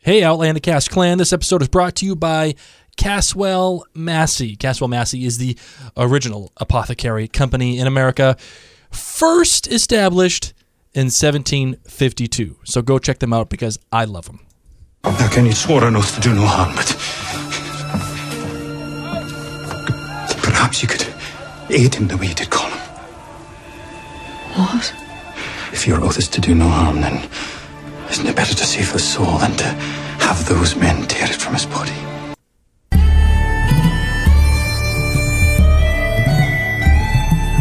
Hey, Outlander Cast Clan. This episode is brought to you by Caswell Massey. Caswell Massey is the original apothecary company in America, first established in 1752. So go check them out because I love them. Now, Ken, you swore an oath to do no harm, but perhaps you could aid him the way you did Colum. What? If your oath is to do no harm, then isn't it better to save his soul than to have those men tear it from his body?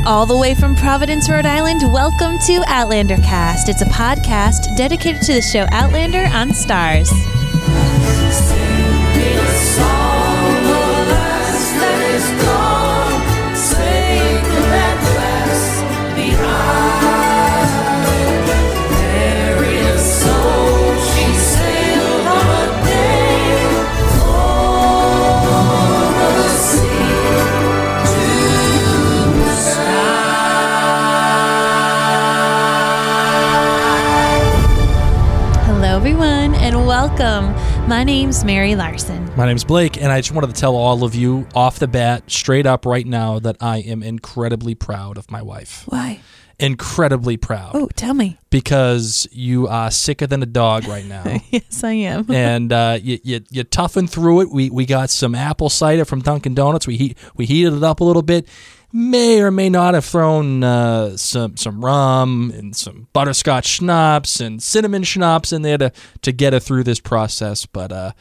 All the way from Providence, Rhode Island, welcome to Outlander Cast. It's a podcast dedicated to the show Outlander on Starz. Welcome. My name's Mary Larson. My name's Blake, and I just wanted to tell all of you off the bat, straight up right now, that I am incredibly proud of my wife. Why? Incredibly proud. Oh, tell me. Because you are sicker than a dog right now. Yes, I am. and uh, you, you you toughened through it. We we got some apple cider from Dunkin' Donuts. We heat we heated it up a little bit. May or may not have thrown uh, some some rum and some butterscotch schnapps and cinnamon schnapps in there to to get her through this process. But uh,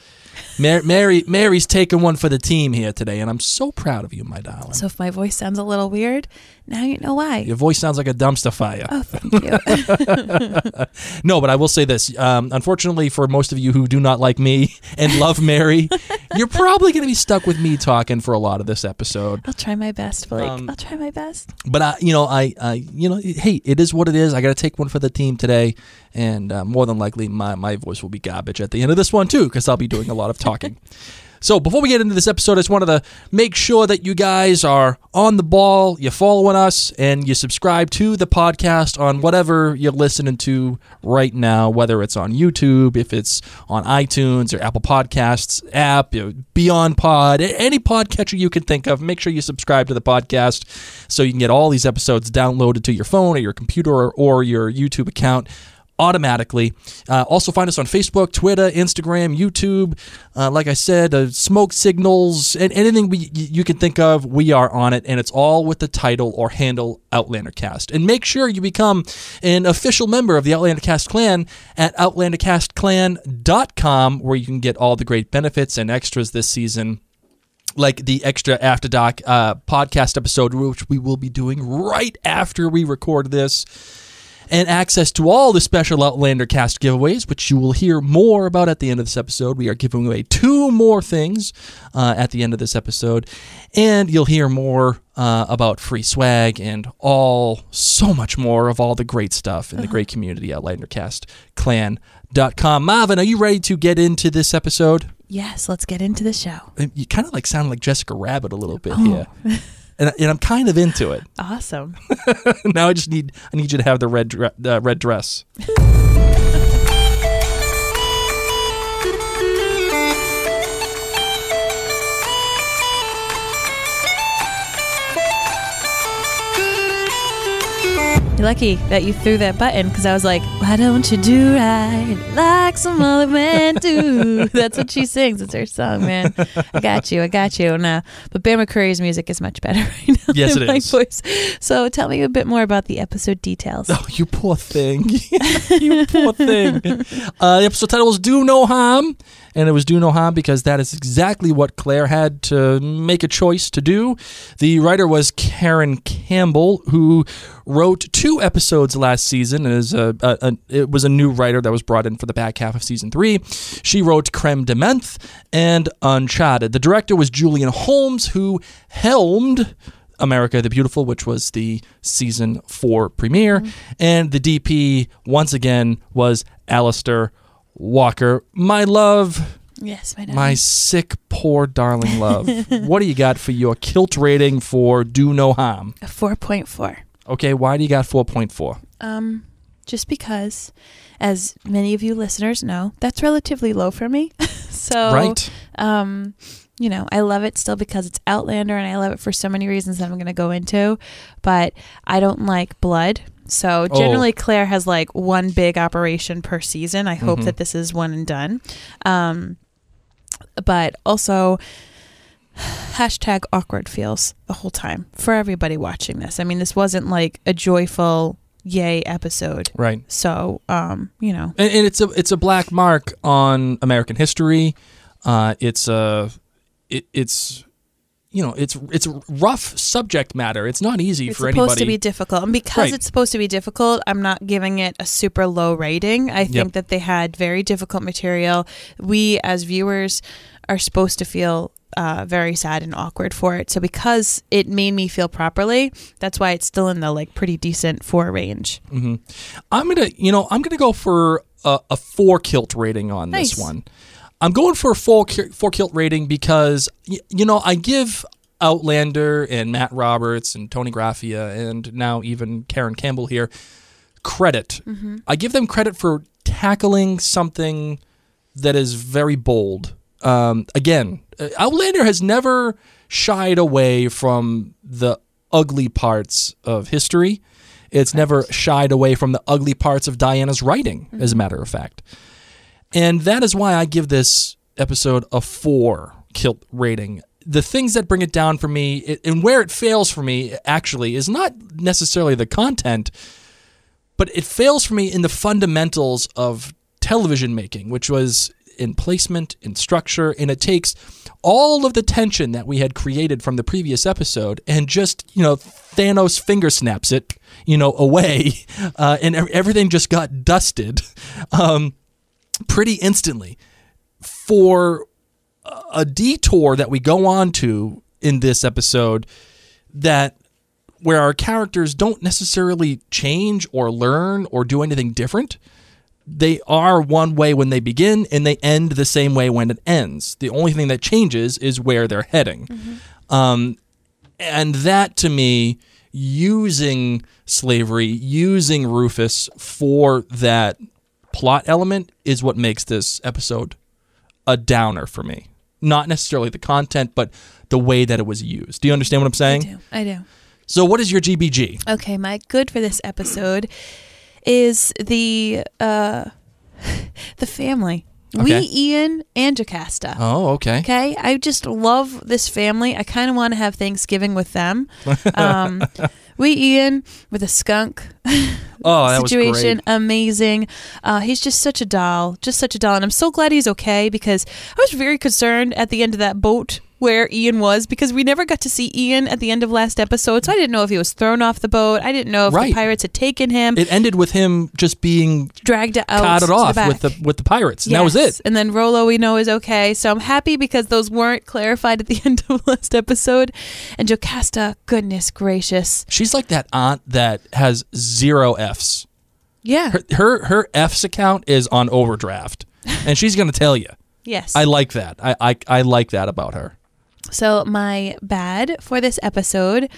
Mary, Mary Mary's taking one for the team here today, and I'm so proud of you, my darling. So if my voice sounds a little weird, now you know why. Your voice sounds like a dumpster fire. Oh, thank you. No, but I will say this. Um, unfortunately, for most of you who do not like me and love Mary, you're probably going to be stuck with me talking for a lot of this episode. I'll try my best, Blake. Um, I'll try my best. But I, you know, I, I, you know, hey, it is what it is. I got to take one for the team today, and uh, more than likely, my my voice will be garbage at the end of this one too, because I'll be doing a lot of talking. So before we get into this episode, I just wanted to make sure that you guys are on the ball, you're following us, and you subscribe to the podcast on whatever you're listening to right now, whether it's on YouTube, if it's on iTunes or Apple Podcasts app, Beyond Pod, any podcatcher you can think of. Make sure you subscribe to the podcast so you can get all these episodes downloaded to your phone or your computer or your YouTube account automatically. Uh, also, find us on Facebook, Twitter, Instagram, YouTube. Uh, like I said, uh, smoke signals, and anything we, you can think of, we are on it, and it's all with the title or handle Outlander Cast. And make sure you become an official member of the Outlander Cast clan at outlandercastclan.com, where you can get all the great benefits and extras this season like the extra after doc uh, podcast episode which we will be doing right after we record this and access to all the special Outlander cast giveaways, which you will hear more about at the end of this episode. We are giving away two more things uh, at the end of this episode, and you'll hear more uh, about free swag and all so much more of all the great stuff in the great community at OutlanderCastClan.com. Marvin, are you ready to get into this episode? Yes, let's get into the show. You kind of like sound like Jessica Rabbit a little bit Oh. here. And, and I'm kind of into it. Awesome. now I just need I need you to have the red dre- uh, red dress. You're lucky that you threw that button because I was like, why don't you do right like some other men do? That's what she sings. It's her song, man. I got you. I got you. Uh, but Bear McCreary's music is much better right now Yes, than it my is. voice. So tell me a bit more about the episode details. Oh, you poor thing. you poor thing. Uh, the episode title is Do No Harm. And it was Do No Harm because that is exactly what Claire had to make a choice to do. The writer was Karen Campbell, who wrote two episodes last season. It, is a, a, a, it was a new writer that was brought in for the back half of season three. She wrote Creme de Menthe and Uncharted. The director was Julian Holmes, who helmed America the Beautiful, which was the season four premiere. Mm-hmm. And the DP, once again, was Alistair Walker. My love, Yes, my dad. my sick, poor, darling love. what do you got for your kilt rating for Do No Harm? A 4.4. Okay, why do you got 4.4? Um, just because, as many of you listeners know, that's relatively low for me. so, right? um, you know, I love it still because it's Outlander and I love it for so many reasons that I'm going to go into, but I don't like blood. So Oh. generally, Claire has like one big operation per season. I hope Mhm. that this is one and done. Um, but also, hashtag awkward feels the whole time for everybody watching this. I mean, this wasn't like a joyful yay episode. Right. So, um, you know, and, and it's a it's a black mark on American history. Uh, it's a it, it's you know it's it's rough subject matter. It's not easy it's for anybody. It's supposed to be difficult. And because Right. it's supposed to be difficult, I'm not giving it a super low rating. I think Yep. that they had very difficult material. We as viewers are supposed to feel uh, very sad and awkward for it. So because it made me feel properly, that's why it's still in the like pretty decent four range. hmm I'm gonna you know I'm gonna go for a, a four kilt rating on this one. I'm going for a full four kilt rating because you know I give Outlander and Matt Roberts and Toni Graphia and now even Karen Campbell here credit. I give them credit for tackling something that is very bold. Um, again, uh, Outlander has never shied away from the ugly parts of history. It's never shied away from the ugly parts of Diana's writing, as a matter of fact. And that is why I give this episode a four kilt rating. The things that bring it down for me, it, and where it fails for me, actually, is not necessarily the content, but it fails for me in the fundamentals of television making, which was in placement, in structure, and it takes all of the tension that we had created from the previous episode and just, you know, Thanos finger snaps it, you know, away, uh, and everything just got dusted um, pretty instantly. For a- detour that we go on to in this episode that where our characters don't necessarily change or learn or do anything different. They are one way when they begin and they end the same way when it ends. The only thing that changes is where they're heading. Um, and that to me, using slavery, using Rufus for that plot element is what makes this episode a downer for me. Not necessarily the content, but the way that it was used. Do you understand what I'm saying? I do. I do. So, what is your GBG? Okay, my good for this episode is the uh the family. Okay. Wee, Ian, and Jocasta. Oh, okay. Okay, I just love this family. I kind of want to have Thanksgiving with them. Um, Wee Ian with a skunk Oh, that situation, was great. amazing. Uh, he's just such a doll, just such a doll, and I'm so glad he's okay because I was very concerned at the end of that boat where Ian was because we never got to see Ian at the end of last episode, so I didn't know if he was thrown off the boat. I didn't know if Right. the pirates had taken him, It ended with him just being dragged out, to off the with the with the pirates. And that was it. And then Rollo, we know, is okay. So I'm happy because those weren't clarified at the end of last episode. And Jocasta, goodness gracious. She's like that aunt that has zero Fs. Yeah. Her her, her Fs account is on overdraft, and she's gonna tell you. yes. I like that. I, I I like that about her. So my bad for this episode.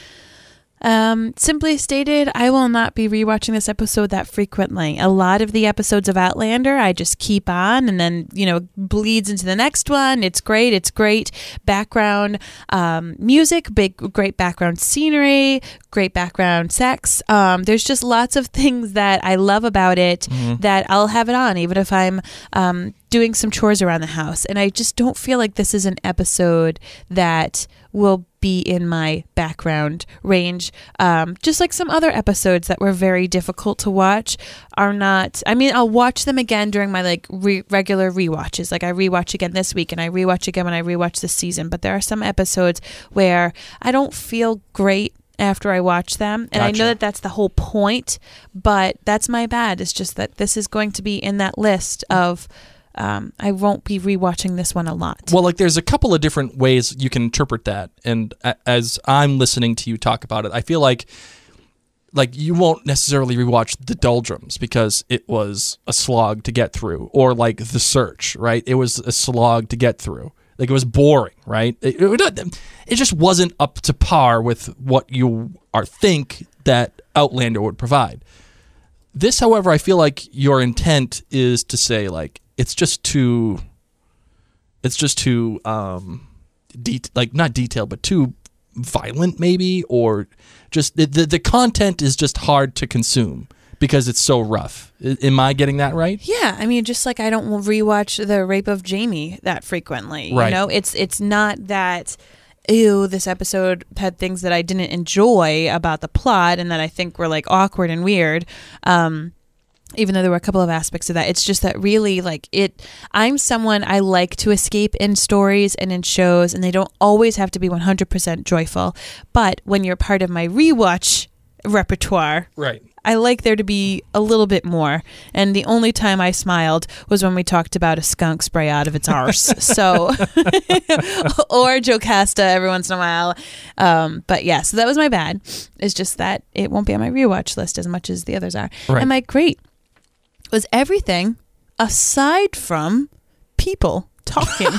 Um, simply stated, I will not be rewatching this episode that frequently. A lot of the episodes of Outlander, I just keep on and then, you know, bleeds into the next one. It's great. It's great background um, music, big, great background scenery, great background sex. Um, there's just lots of things that I love about it that I'll have it on, even if I'm um, doing some chores around the house. And I just don't feel like this is an episode that will be in my background range. Um, just like some other episodes that were very difficult to watch are not. I mean, I'll watch them again during my like re- regular rewatches. Like I rewatch again this week and I rewatch again when I rewatch this season. But there are some episodes where I don't feel great after I watch them. And I know that that's the whole point, but that's my bad. It's just that this is going to be in that list of um, I won't be rewatching this one a lot. Well, like there's a couple of different ways you can interpret that, and as I'm listening to you talk about it, I feel like like you won't necessarily rewatch the doldrums because it was a slog to get through, or like the search, right? It was a slog to get through. Like it was boring, right? It, it, it just wasn't up to par with what you are think that Outlander would provide. This, however, I feel like your intent is to say like it's just too it's just too um de- like not detailed but too violent maybe or just the, the the content is just hard to consume because it's so rough I- am i getting that right Yeah, I mean, just like I don't rewatch the Rape of Jamie that frequently. Right. You know, it's it's not that. Ew, this episode had things that I didn't enjoy about the plot and that I think were like awkward and weird. Um, even though there were a couple of aspects of that, it's just that really like it. I'm someone I like to escape in stories and in shows, and they don't always have to be 100% joyful. But when you're part of my rewatch repertoire, right I like there to be a little bit more. And the only time I smiled was when we talked about a skunk spray out of its arse. so, or Jocasta every once in a while. Um, but yeah, so that was my bad. It's just that it won't be on my rewatch list as much as the others are. Right. And my great was everything aside from people talking.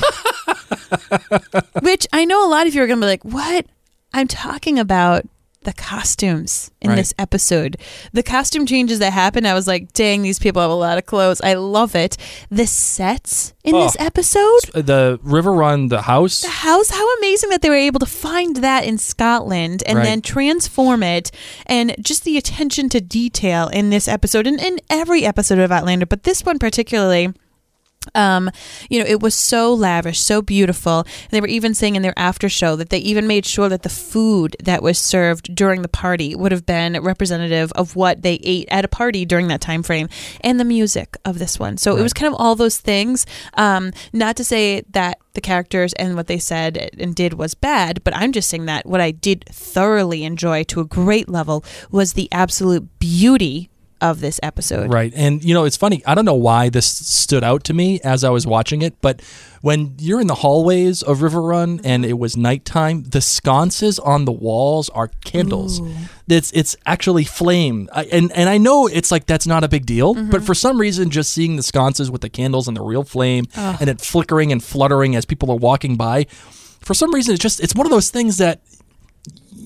Which I know a lot of you are going to be like, what? I'm talking about the costumes in Right. this episode. The costume changes that happened, I was like, dang, these people have a lot of clothes. I love it. The sets in this Oh. episode, the river run the house the house, how amazing that they were able to find that in Scotland and Right. then transform it. And just the attention to detail in this episode and in every episode of Outlander, but this one particularly um, you know, it was so lavish, so beautiful. And they were even saying in their after show that they even made sure that the food that was served during the party would have been representative of what they ate at a party during that time frame, and the music of this one. So it was kind of all those things. Um, not to say that the characters and what they said and did was bad, but I'm just saying that what I did thoroughly enjoy to a great level was the absolute beauty of this episode. Right. And, you know, it's funny. I don't know why this stood out to me as I was watching it, but when you're in the hallways of River Run and it was nighttime, the sconces on the walls are candles. It's it's actually flame. I, and, and I know it's like that's not a big deal, but mm-hmm. for some reason, just seeing the sconces with the candles and the real flame and it flickering and fluttering as people are walking by, for some reason, it's just, it's one of those things that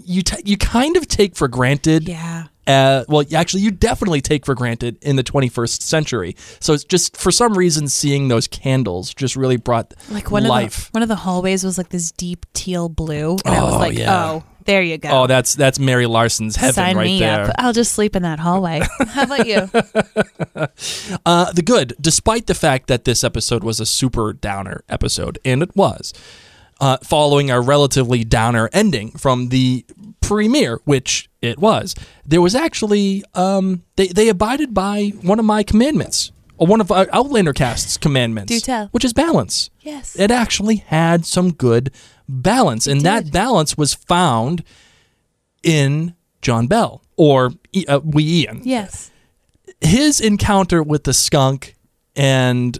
you, t- you kind of take for granted Yeah. Uh, well, actually, you definitely take for granted in the 21st century. So it's just for some reason seeing those candles just really brought Like one life. of the, one of the hallways was like this deep teal blue, and I was Oh, like, yeah. "Oh, there you go." oh, that's that's Mary Larson's heaven Sign right me there. up. I'll just sleep in that hallway. How about you? Uh, the good, despite the fact that this episode was a super downer episode, and it was, uh, following a relatively downer ending from the premiere, which it was, there was actually um, they they abided by one of my commandments, or one of uh, Outlander Cast's commandments, Do tell. which is balance. Yes. it actually had some good balance, and that balance was found in John Bell or uh, Wee Ian yes. his encounter with the skunk and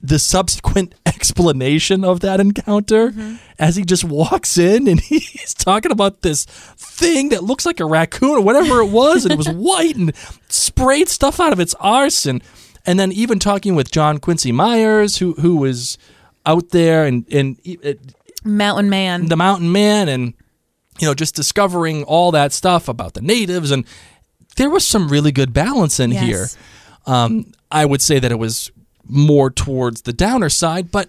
the subsequent explanation of that encounter as he just walks in and he's talking about this thing that looks like a raccoon or whatever it was and it was white and sprayed stuff out of its arse and and then even talking with John Quincy Myers who who was out there and and uh, Mountain Man. the mountain man and you know just discovering all that stuff about the natives and there was some really good balance in Yes. here um, i would say that it was more towards the downer side but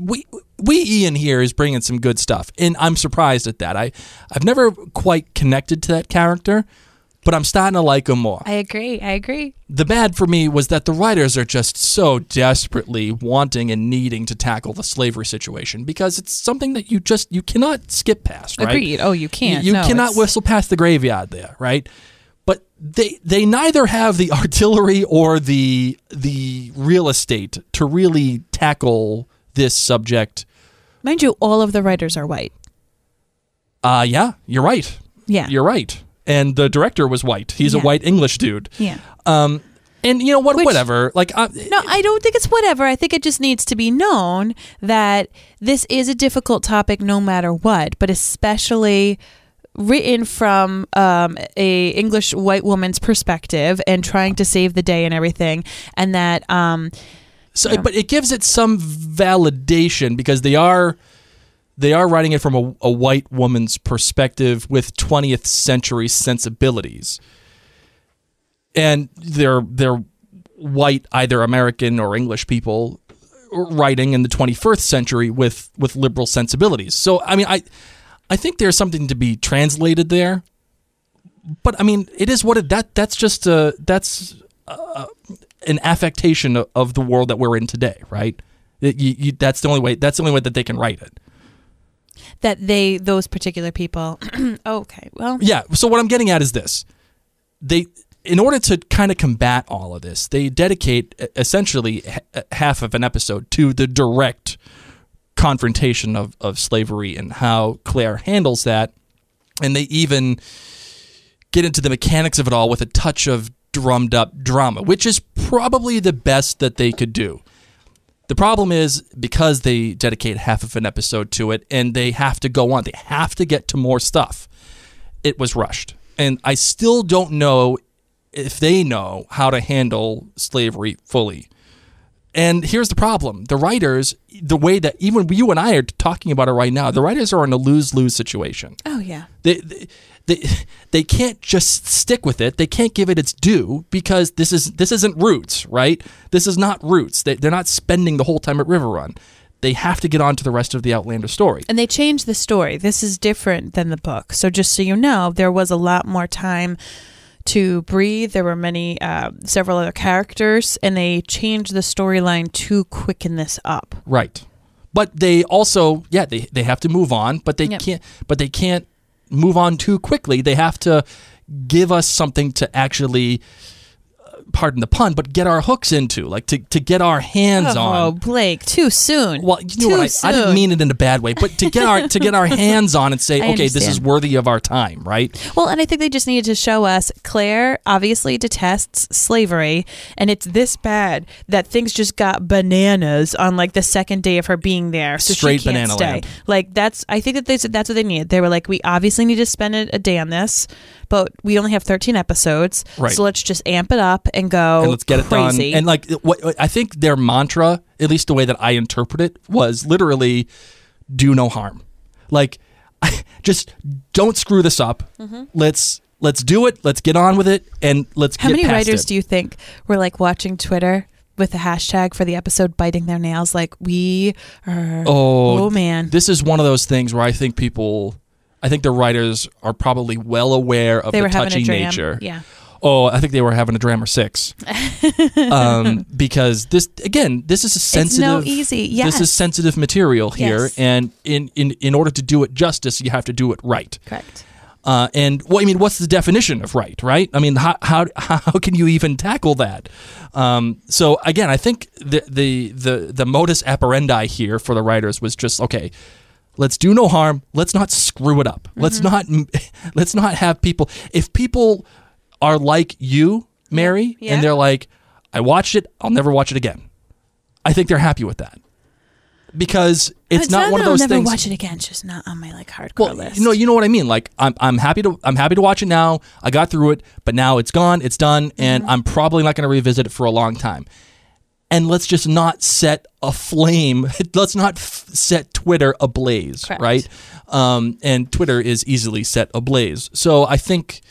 we Wee Ian here is bringing some good stuff and I'm surprised at that I I've never quite connected to that character but I'm starting to like him more. I agree. I agree. The bad for me was that the writers are just so desperately wanting and needing to tackle the slavery situation because it's something that you just you cannot skip past, right? Agreed. Oh, you You- can't. You, No, cannot it's- whistle past the graveyard there, right? But they they neither have the artillery or the the real estate to really tackle this subject. Mind you, all of the writers are white. Uh yeah, you're right. Yeah. You're right. And the director was white. He's a white English dude. yeah. Um and you know what Which- whatever. Like uh, No, I don't think it's whatever. I think it just needs to be known that this is a difficult topic no matter what, but especially written from um, a English white woman's perspective and trying to save the day and everything, and that um, So, but it gives it some validation because they are they are writing it from a, a white woman's perspective with 20th century sensibilities, and they're they're white either American or English people writing in the 21st century with with liberal sensibilities. So, I mean, I I think there's something to be translated there, but I mean, it is what it that that's just a that's uh, an affectation of, of the world that we're in today, right? It- you, you, that's the only way. That's the only way that they can write it. that they those particular people. Oh, okay, well, Yeah. So what I'm getting at is this: they, in order to kind of combat all of this, they dedicate essentially half of an episode to the direct confrontation of, of slavery and how Claire handles that, and they even get into the mechanics of it all with a touch of drummed up drama, which is probably the best that they could do. The problem is because they dedicate half of an episode to it and they have to go on, they have to get to more stuff. It was rushed. And I still don't know if they know how to handle slavery fully. And here's the problem the writers, the way that even you and I are talking about it right now, the mm-hmm. writers are in a lose lose situation oh yeah, they, they they they can't just stick with it. They can't give it its due because this is this isn't Roots, right? This is not Roots. They, they're not spending the whole time at River Run. They have to get on to the rest of the Outlander story. and they changed the story. This is different than the book. So just so you know, there was a lot more time to breathe. There were many, uh, several other characters, and they changed the storyline to quicken this up. Right. But they also, yeah, they, they have to move on, but they Yep. can't but they can't move on too quickly. They have to give us something to actually pardon the pun, but get our hooks into, like to, to get our hands oh, on. Oh, Blake, too soon. Well, you too know what? I, I didn't mean it in a bad way, but to get our to get our hands on and say, I okay, this is worthy of our time, right? Well, and I think they just needed to show us Claire obviously detests slavery, and it's this bad that things just got bananas on like the second day of her being there. So Straight she can't banana stay. land. Like that's I think that they said that's what they needed. They were like, we obviously need to spend a, a day on this, but we only have thirteen episodes, Right. so let's just amp it up and go and let's get crazy. it done. And like what what- I think their mantra, at least the way that I interpret it, was literally do no harm. Like just don't screw this up. Let's let's do it. Let's get on with it and let's Mm-hmm. How many writers it. do you think were like watching Twitter? With the hashtag for the episode biting their nails, like we are. Oh, oh man, This is one of those things where I think people I think the writers are probably well aware of they the touchy nature. Yeah. Oh, I think they were having a dram or six. um, because this again, this is a sensitive. It's no easy- Yes. This is sensitive material here, Yes. and in, in in order to do it justice, you have to do it right. Correct. Uh, and well, I mean, what's the definition of right? Right? I mean, how how how can you even tackle that? Um, so again, I think the the the the modus operandi here for the writers was just okay. Let's do no harm. Let's not screw it up. Let's not let's not have people. If people are like you, Mary, Yeah. and they're like, I watched it. I'll never watch it again. I think they're happy with that because it's, not, one of those I'll never things. watch it again. It's just not on my like hardcore Well, list. you know, you know what I mean. Like, I'm, I'm happy to, I'm happy to watch it now. I got through it, but now it's gone, it's done, and Mm-hmm. I'm probably not going to revisit it for a long time. And let's just not set a flame. Let's not f- set Twitter ablaze, Correct. right? Um, and Twitter is easily set ablaze. So I think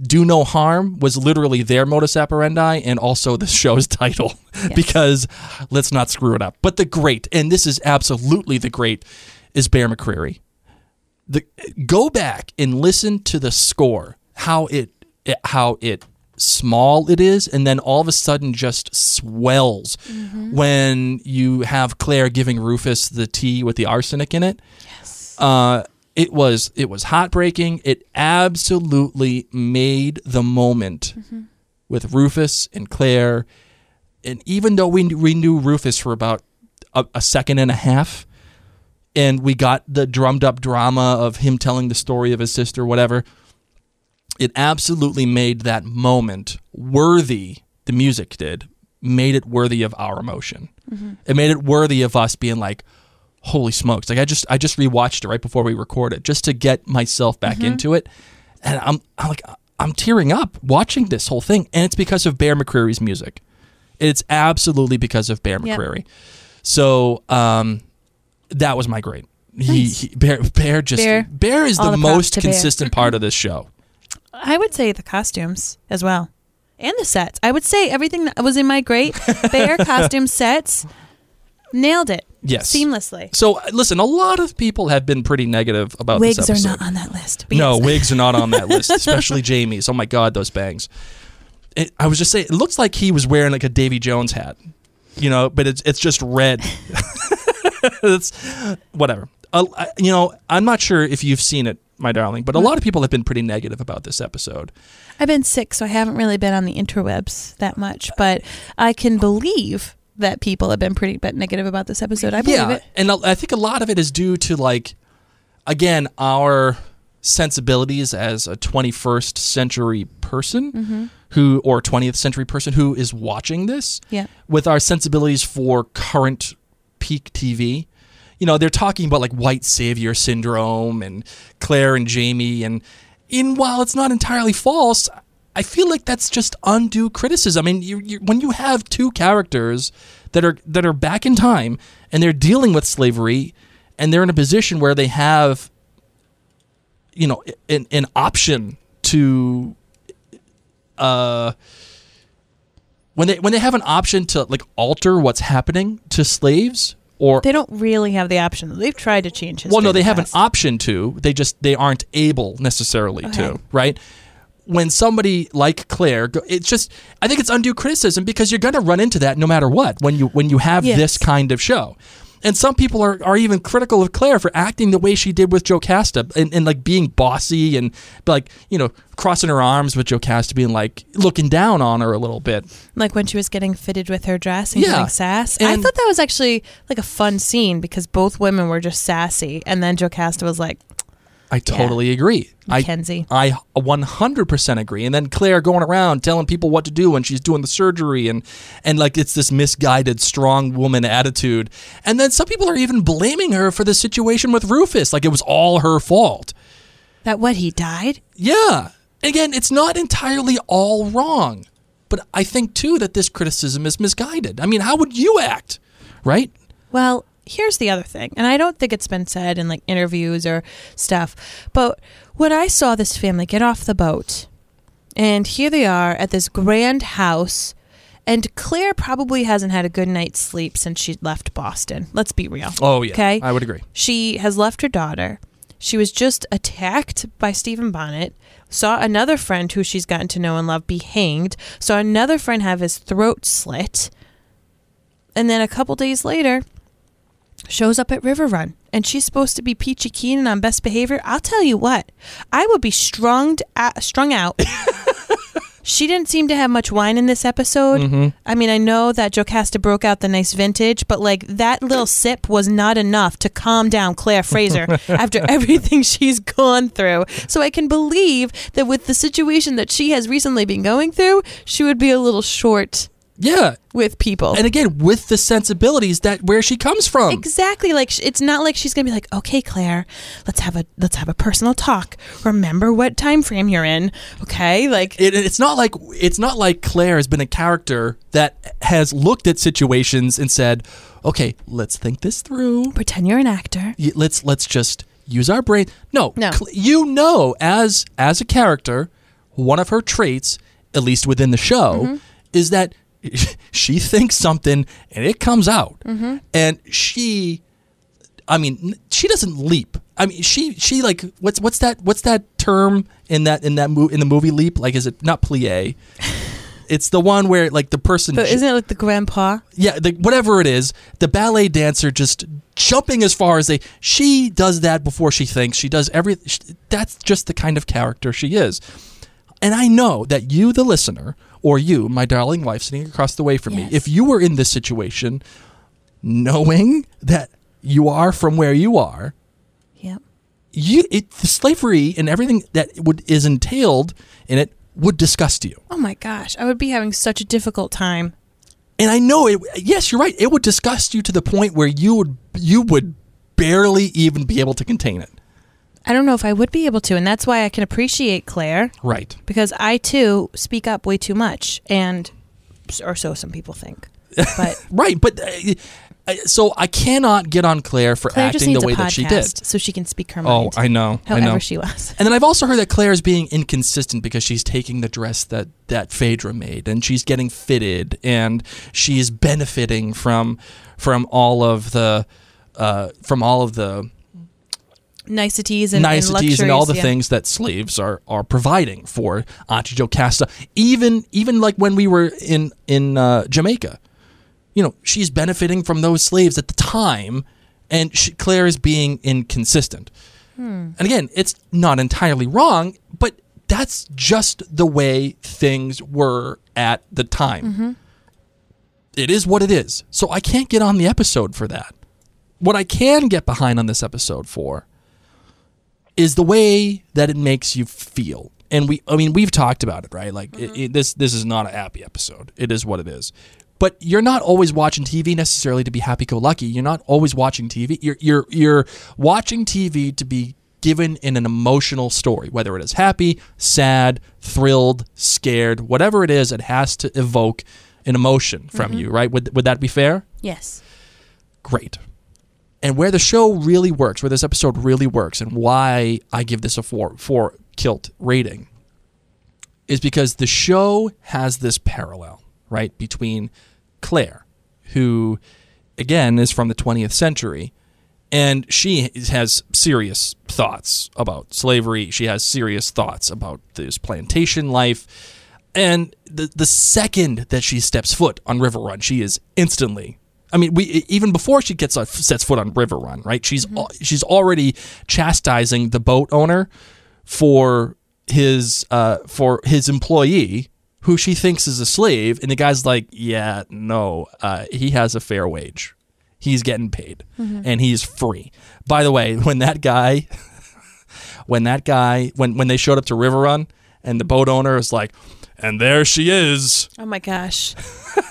"Do No Harm" was literally their modus operandi, and also the show's title, because let's not screw it up. But the great, and this is absolutely the great, is Bear McCreary the go back and listen to the score how it it, how it small it is and then all of a sudden just swells when you have Claire giving Rufus the tea with the arsenic in it. Yes. Uh it was it was heartbreaking. It absolutely made the moment with Rufus and Claire and even though we we knew Rufus for about a, a second and a half and we got the drummed up drama of him telling the story of his sister whatever it absolutely made that moment worthy the music did made it worthy of our emotion. It made it worthy of us being like holy smokes. Like i just i just rewatched it right before we recorded just to get myself back into it. And i'm i'm like i'm tearing up watching this whole thing. And it's because of bear mccreary's music. It's absolutely because of bear Yep. mccreary. So um that was my grade. He, Nice. he bear bear just Bear. bear, is All the most consistent part of this show I would say the costumes as well. And the sets. I would say everything that was in my great bear costume sets nailed it. Yes. Seamlessly. So uh, listen, a lot of people have been pretty negative about Wigs are not on that list. no, wigs are not on that list, especially Jamie's. Oh my god, those bangs! It, I was just saying, it looks like he was wearing like a Davy Jones hat, you know, but it's it's just red. it's whatever. Uh, you know, I'm not sure if you've seen it, my darling, but a lot of people have been pretty negative about this episode. I've been sick, so I haven't really been on the interwebs that much, but I can believe that people have been pretty bit negative about this episode. I believe yeah, it. and I think a lot of it is due to like, again, our sensibilities as a 21st century person Mm-hmm. who, or 20th century person who is watching this. Yeah. With our sensibilities for current peak TV. You know, they're talking about like white savior syndrome and Claire and Jamie, and in while it's not entirely false, I feel like that's just undue criticism. I mean, you, you, when you have two characters that are that are back in time and they're dealing with slavery, and they're in a position where they have, you know, an, an option to, uh, when they when they have an option to like alter what's happening to slaves or They don't really have the option. They've tried to change history. well, no, they the have an option to. They just they aren't able necessarily to, right? When somebody like Claire, it's just I think it's undue criticism because you're going to run into that no matter what when you when you have Yes. this kind of show. And some people are, are even critical of Claire for acting the way she did with Jocasta and, and like being bossy and like, you know, crossing her arms with Jocasta being like looking down on her a little bit. like when she was getting fitted with her dress and Yeah. giving sass. I thought that was actually like a fun scene because both women were just sassy, and then Jocasta was like, I totally agree. Mackenzie. I I 100% agree. And then Claire going around telling people what to do when she's doing the surgery and and like it's this misguided strong woman attitude. And then some people are even blaming her for the situation with Rufus like it was all her fault. "That what he died." Yeah. Again, it's not entirely all wrong. But I think too that this criticism is misguided. I mean, how would you act? Right? Well, here's the other thing, and I don't think it's been said in like interviews or stuff, but when I saw this family get off the boat, and here they are at this grand house, and Claire probably hasn't had a good night's sleep since she left Boston. Let's be real. Oh yeah. Okay. I would agree. She has left her daughter. She was just attacked by Stephen Bonnet. Saw another friend who she's gotten to know and love be hanged. Saw another friend have his throat slit. And then a couple days later, shows up at River Run. And she's supposed to be peachy keen and on best behavior. I'll tell you what, I would be strung, strung out. she didn't seem to have much wine in this episode. Mm-hmm. I mean, I know that Jocasta broke out the nice vintage, but like that little sip was not enough to calm down Claire Fraser after everything she's gone through. So I can believe that with the situation that she has recently been going through, she would be a little short Yeah. with people. And again, with the sensibilities that where she comes from. Exactly. Like it's not like she's gonna be like, okay, Claire, let's have a let's have a personal talk. Remember what time frame you're in. Okay, like it, it's not like it's not like Claire has been a character that has looked at situations and said, "Okay, let's think this through. pretend you're an actor. Let's let's just use our brain." No, No. Cl- you know, as as a character, one of her traits, at least within the show, Mm-hmm. is that she thinks something and it comes out, Mm-hmm. and she I mean, she doesn't leap. I mean, she she like what's what's that what's that term in that in that mo- in the movie Leap? Like, is it not plie? It's the one where like the person, But isn't it like the grandpa? yeah, the, whatever it is, the ballet dancer just jumping as far as they. She does that before she thinks. She does every. That's just the kind of character she is. And I know that you, the listener, or you, my darling wife, sitting across the way from me, if you were in this situation, knowing that you are from where you are, Yep. you it, the slavery and everything that would is entailed in it would disgust you. Oh my gosh, I would be having such a difficult time. And I know it. Yes, you're right. It would disgust you to the point where you would you would barely even be able to contain it. I don't know if I would be able to, and that's why I can appreciate Claire Right. because I too speak up way too much, and or so some people think. But Right. But uh, so I cannot get on Claire for Claire acting the way that she did. so she can speak her mind. Oh. I know. I however know. she was. And then I've also heard that Claire is being inconsistent because she's taking the dress that that Phaedra made and she's getting fitted and she's benefiting from from all of the uh, from all of the Niceties and niceties and, and all the yeah. things that slaves are are providing for Auntie Jocasta. Even even like when we were in in uh, Jamaica, you know, she's benefiting from those slaves at the time, and she, Claire is being inconsistent. And again, it's not entirely wrong, but that's just the way things were at the time. It is what it is. So I can't get on the episode for that. What I can get behind on this episode for is the way that it makes you feel. And we, I mean, we've talked about it, right? Like it, mm-hmm. it, this, this is not a happy episode. It is what it is. But you're not always watching TV necessarily to be happy-go-lucky. You're not always watching TV. You're, you're, you're watching TV to be given in an emotional story, whether it is happy, sad, thrilled, scared, whatever it is. It has to evoke an emotion from mm-hmm. you, right? Would, would that be fair? Yes. great. And where the show really works, where this episode really works, and why I give this a four four kilt rating, is because the show has this parallel, right, between Claire, who again is from the 20th century, and she has serious thoughts about slavery. She has serious thoughts about this plantation life. And the the second that she steps foot on River Run, she is instantly. I mean, we even before she gets sets foot on River Run, right? She's al- she's already chastising the boat owner for his uh, for his employee who she thinks is a slave, and the guy's like, "Yeah, no, uh, he has a fair wage. He's getting paid, and he's free." By the way, when that guy when that guy when when they showed up to River Run and the boat owner is like, and there she is. Oh my gosh.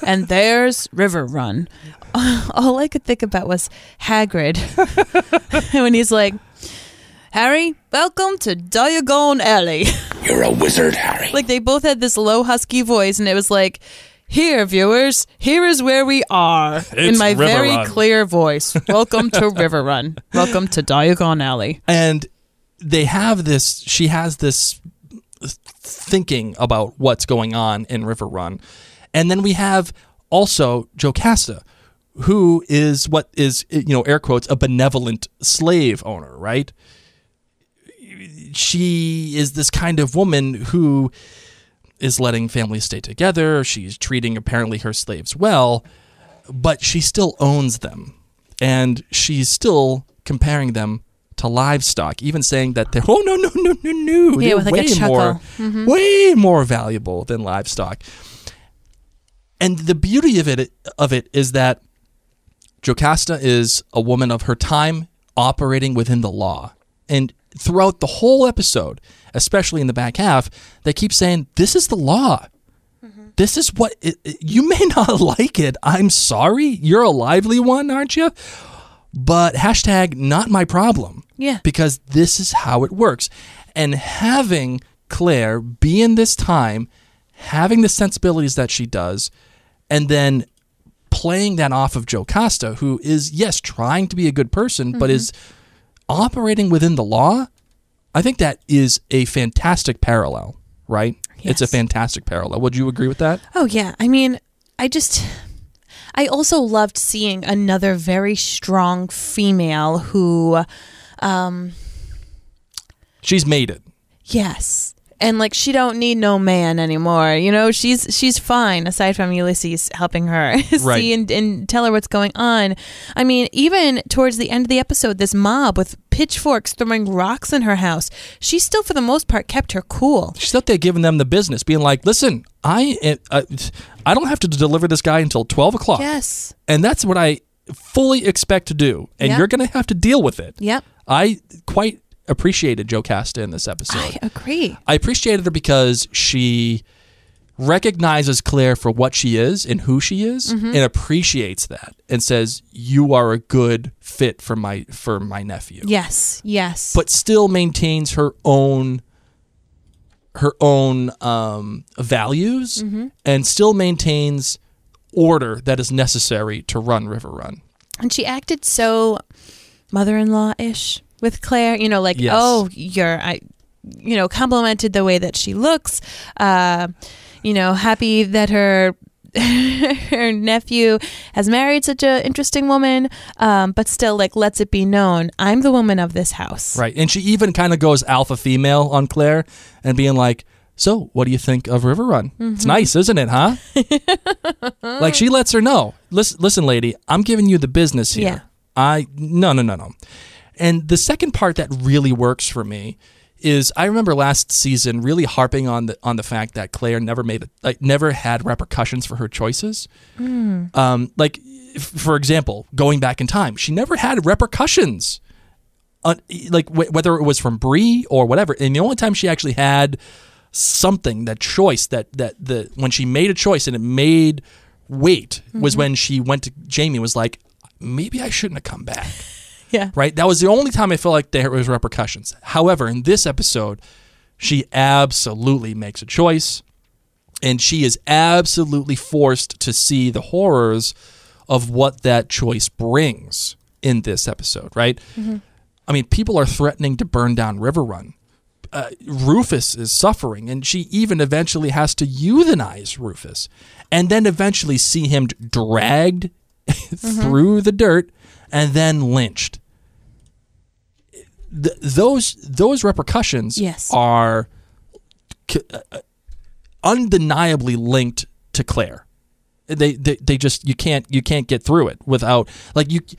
and there's River Run. All I could think about was Hagrid when he's like, Harry, welcome to Diagon Alley. You're a wizard, Harry. like they both had this low husky voice, and it was like, "Here, viewers, here is where we are." it's in my River very Run. clear voice. Welcome to River Run. Welcome to Diagon Alley. and they have this she has this thinking about what's going on in river run. And then we have also jocasta who is what is you know air quotes a benevolent slave owner right? She is this kind of woman who is letting families stay together. She's treating apparently her slaves well but she still owns them. And she's still comparing them to livestock even saying that they're oh no no no no no Yeah, they're with, like, a way more mm-hmm. way more valuable than livestock and the beauty of it of it is that Jocasta is a woman of her time operating within the law. And throughout the whole episode, especially in the back half, they keep saying, This is the law. Mm-hmm. This is what it, it- you may not like it. I'm sorry. You're a lively one, aren't you? But hashtag not my problem. Yeah. Because this is how it works. And having Claire be in this time, having the sensibilities that she does, and then playing that off of Jocasta, who is, yes, trying to be a good person, but mm-hmm. is operating within the law, I think that is a fantastic parallel, right? It's a fantastic parallel. Would you agree with that? Oh yeah, I mean, I just I also loved seeing another very strong female who um She's made it. Yes. And like she don't need no man anymore. You know, she's she's fine aside from Ulysses helping her Right. see and, and tell her what's going on. I mean, even towards the end of the episode, this mob with pitchforks throwing rocks in her house, she still for the most part kept her cool. She's out there giving them the business, being like, "Listen, I uh, I don't have to deliver this guy until twelve o'clock, Yes. and that's what I fully expect to do, and Yep. you're going to have to deal with it." Yep. I quite appreciated Jocasta in this episode. I agree. I appreciated her because she recognizes Claire for what she is and who she is Mm-hmm. and appreciates that and says you are a good fit for my for my nephew. Yes. Yes. But still maintains her own her own um, values Mm-hmm. and still maintains order that is necessary to run River Run. and she acted so mother-in-law ish with Claire. You know, like Yes. oh, you're I, you know, complimented the way that she looks. Uh, you know, happy that her. her nephew has married such a interesting woman, um, but still, like, lets it be known I'm the woman of this house. Right. And she even kind of goes alpha female on Claire and being like, So, what do you think of River Run? Mm-hmm. It's nice, isn't it, huh? like she lets her know. Listen, listen, lady, I'm giving you the business here. Yeah. I no no no no. And the second part that really works for me is I remember last season really harping on the on the fact that Claire never made it like never had repercussions for her choices. Um, like f- for example, going back in time, she never had repercussions uh, like wh- whether it was from Bree or whatever. And the only time she actually had something that choice that that the when she made a choice and it made weight was when she went to Jamie was like maybe I shouldn't have come back. Yeah. Right? That was the only time I felt like there was repercussions. However, in this episode, she absolutely makes a choice and she is absolutely forced to see the horrors of what that choice brings in this episode, right? I mean, people are threatening to burn down River Run. Uh, Rufus is suffering, and she even eventually has to euthanize Rufus, and then eventually see him dragged through the dirt and then lynched. Th- those those repercussions Yes. are c- uh, undeniably linked to Claire. They, they they just you can't you can't get through it without like you th-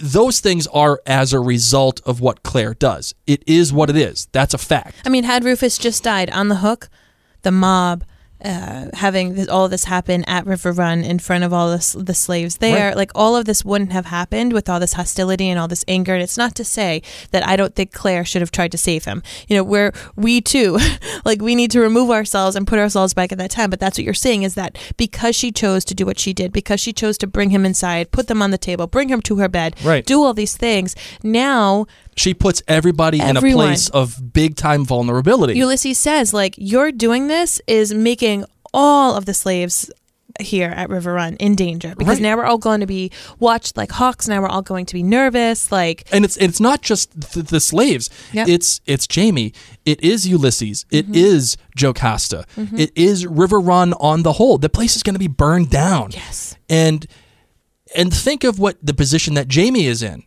those things are as a result of what Claire does. It is what it is. That's a fact. I mean, had Rufus just died on the hook, the mob uh, having this, all of this happen at River Run in front of all this, the slaves there, Right. like all of this wouldn't have happened with all this hostility and all this anger. And it's not to say that I don't think Claire should have tried to save him. You know, where we too, like we need to remove ourselves and put ourselves back at that time. But that's what you're saying is that because she chose to do what she did, because she chose to bring him inside, put them on the table, bring him to her bed, Right. do all these things, now She puts everybody in a place of big time vulnerability. Ulysses says, like, you're doing this is making all of the slaves here at River Run in danger because Right. now we're all going to be watched like hawks. Now we're all going to be nervous. Like, and it's it's not just the, the slaves. Yep. Mm-hmm. It's it's Jamie. It is Ulysses. It is Jocasta. It is River Run on the whole. The place is going to be burned down. yes, and and think of what the position that Jamie is in.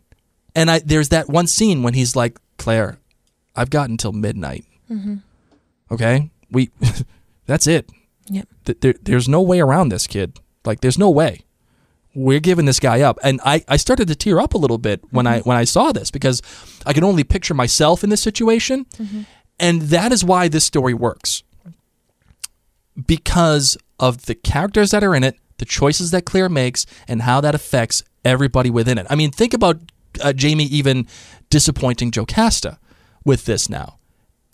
And I there's that one scene when he's like, Claire, I've got until midnight. Mm-hmm. Okay, we that's it. Yep, Th- There, there's no way around this kid. Like, there's no way. We're giving this guy up, and I, I started to tear up a little bit when I when I saw this because I can only picture myself in this situation, and that is why this story works because of the characters that are in it, the choices that Claire makes, and how that affects everybody within it. I mean, think about uh, Jamie even disappointing Jocasta with this now.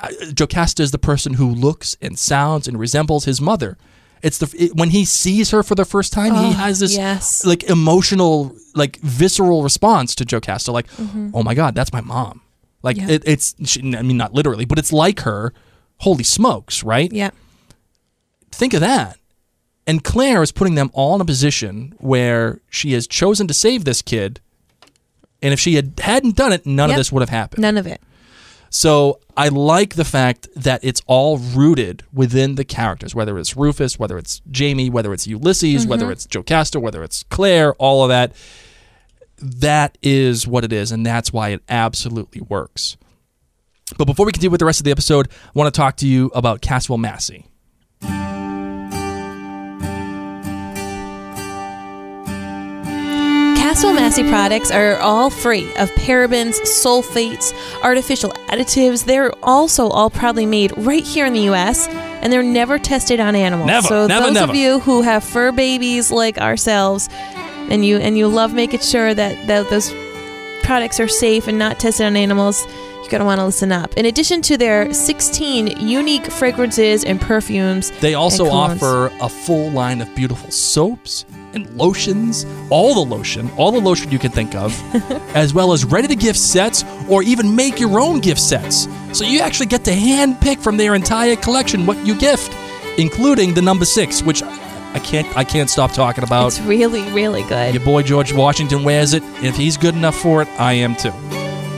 Uh, Jocasta is the person who looks and sounds and resembles his mother. It's the it, when he sees her for the first time, he Oh, has this yes. like emotional, like visceral response to Jocasta, like, "Oh my god, that's my mom." Like Mm-hmm. Yeah. it, it's, she, I mean, not literally, but it's like her. Holy smokes, right? Yeah. think of that. And Claire is putting them all in a position where she has chosen to save this kid. And if she had hadn't done it, none of this would have happened. none of it. So I like the fact that it's all rooted within the characters, whether it's Rufus, whether it's Jamie, whether it's Ulysses, mm-hmm. whether it's Jocasta, whether it's Claire, all of that. That is what it is, and that's why it absolutely works. But before we continue with the rest of the episode, I want to talk to you about Caswell Massey. Caswell Massey products are all free of parabens, sulfates, artificial additives. They're also all proudly made right here in the U.S. and they're never tested on animals. Never, so never, those never. of you who have fur babies like ourselves, and you and you love making sure that, that those products are safe and not tested on animals, you're gonna want to listen up. In addition to their 16 unique fragrances and perfumes, They also offer a full line of beautiful soaps and lotions, all the lotion, all the lotion you can think of, as well as ready to gift sets or even make your own gift sets. So you actually get to hand pick from their entire collection what you gift, including the number six, which I can't I can't stop talking about. it's really really good. Your boy George Washington wears it. If he's good enough for it, I am too.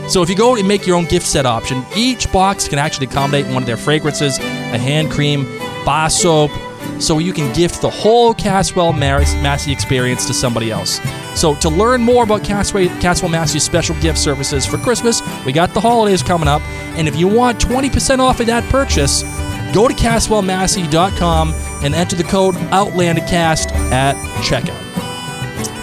So if you go and make your own gift set option, each box can actually accommodate one of their fragrances, a hand cream, bar soap, so you can gift the whole Caswell Massey experience to somebody else. So to learn more about Caswell, Caswell Massey's special gift services for Christmas, we got the holidays coming up, and if you want 20% off of that purchase, go to CaswellMassey.com and enter the code OutlanderCast at checkout.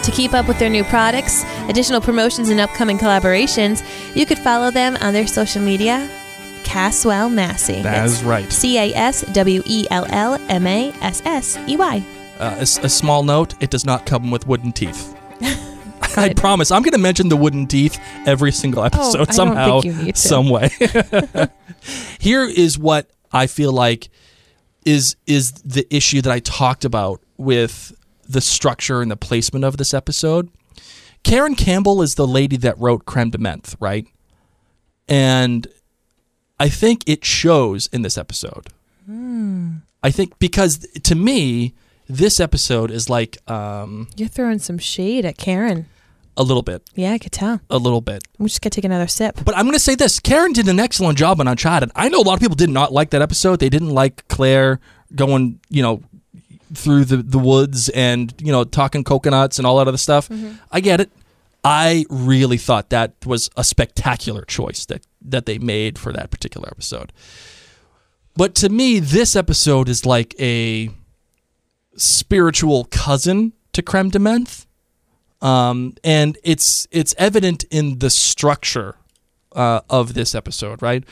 To keep up with their new products, additional promotions, and upcoming collaborations, you could follow them on their social media. Caswell Massey. That is right. C A S W E L L M A S S E Y. Uh, a, small note: it does not come with wooden teeth. I promise. I'm going to mention the wooden teeth every single episode Oh, somehow, think you need to. some way. Here is what I feel like is is the issue that I talked about with the structure and the placement of this episode. Karen Campbell is the lady that wrote Creme de Menthe, right? And I think it shows in this episode. I think because to me, this episode is like um, You're throwing some shade at Karen. a little bit, Yeah, I could tell. a little bit. We just gotta take another sip. But I'm going to say this: Karen did an excellent job on Uncharted. I know a lot of people did not like that episode. They didn't like Claire going, you know, through the the woods and you know talking coconuts and all that other stuff. I get it. I really thought that was a spectacular choice that that they made for that particular episode. But to me, this episode is like a spiritual cousin to Creme de Menthe um, and it's it's evident in the structure uh, of this episode, right?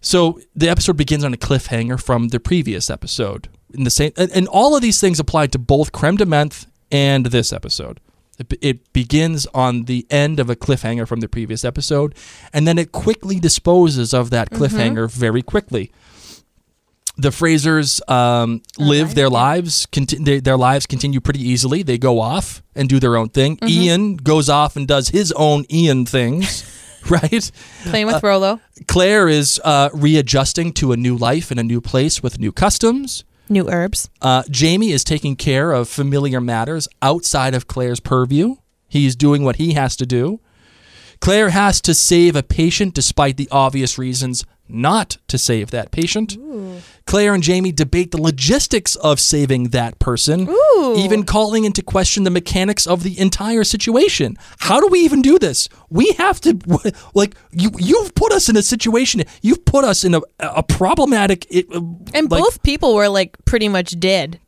So the episode begins on a cliffhanger from the previous episode. In the same, and, and all of these things apply to both Creme de Menthe and this episode. It, begins on the end of a cliffhanger from the previous episode, and then it quickly disposes of that cliffhanger very quickly. The Frasers um, live their lives. Conti- they, their lives continue pretty easily. They go off and do their own thing. Ian goes off and does his own Ian things, right? Playing with Rollo. Claire is uh, readjusting to a new life in a new place with new customs. New herbs. Uh, Jamie is taking care of familiar matters outside of Claire's purview. He's doing what he has to do. Claire has to save a patient despite the obvious reasons not to save that patient. Claire and Jamie debate the logistics of saving that person, even calling into question the mechanics of the entire situation. How do we even do this? We have to like you you've put us in a situation. You've put us in a a problematic it, uh, And like, both people were like pretty much dead.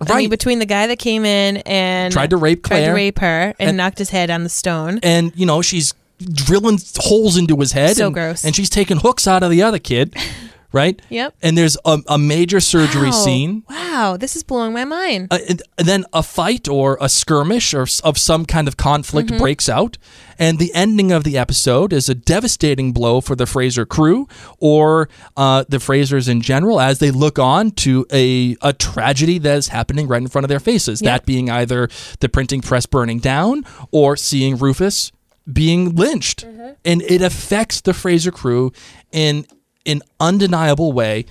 I mean, Right. between the guy that came in and Tried to rape Claire, tried to rape her and, And- knocked his head on the stone. and you know she's drilling holes into his head So and, gross. and she's taking hooks out of the other kid right Yep. and there's a, a major surgery Wow. scene Wow, this is blowing my mind. uh, and, and then a fight or a skirmish or s- of some kind of conflict Mm-hmm. breaks out and the ending of the episode is a devastating blow for the fraser crew or uh, the frasers in general as they look on to a, a tragedy that is happening right in front of their faces Yep. that being either the printing press burning down or seeing rufus being lynched mm-hmm. and it affects the fraser crew in an undeniable way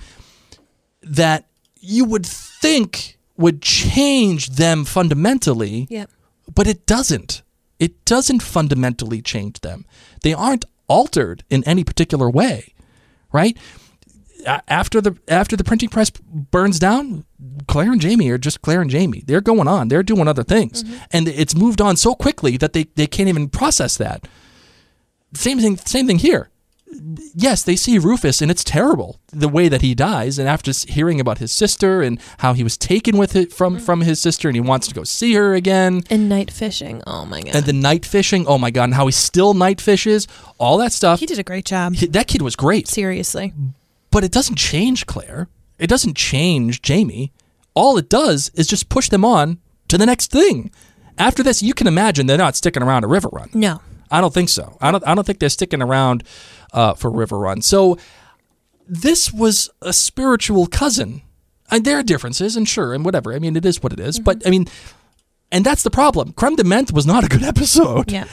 that you would think would change them fundamentally, Yep. but it doesn't. It doesn't fundamentally change them. They aren't altered in any particular way, right? After the after the printing press burns down, Claire and Jamie are just Claire and Jamie. They're going on. They're doing other things, mm-hmm. and it's moved on so quickly that they, they can't even process that. Same thing. Same thing here. yes, they see Rufus, and it's terrible the way that he dies. And after hearing about his sister and how he was taken with it from mm-hmm. from his sister, and he wants to go see her again, And night fishing. Oh my god. and the night fishing. Oh my god, and how he still night fishes, all that stuff. he did a great job. He- that kid was great, Seriously. But it doesn't change Claire. It doesn't change Jamie. All it does is just push them on to the next thing. After this, you can imagine they're not sticking around a river run. No. I don't think so. I don't. I don't think they're sticking around uh, for River Run. So this was a spiritual cousin. And there are differences, and sure, and whatever. I mean, it is what it is. But I mean, and that's the problem. Creme de Menthe was not a good episode. Yeah.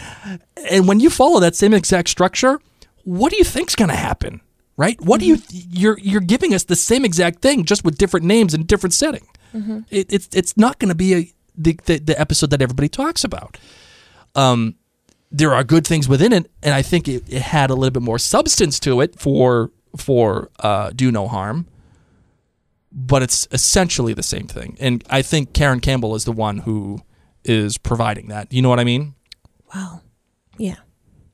And when you follow that same exact structure, what do you think's going to happen? Right? What do you? You're you're giving us the same exact thing, just with different names and different setting. It, it's it's not going to be a the, the the episode that everybody talks about. Um, there are good things within it, and I think it, it had a little bit more substance to it for for uh, do no harm. But it's essentially the same thing, and I think Karen Campbell is the one who is providing that. You know what I mean? Wow. Yeah.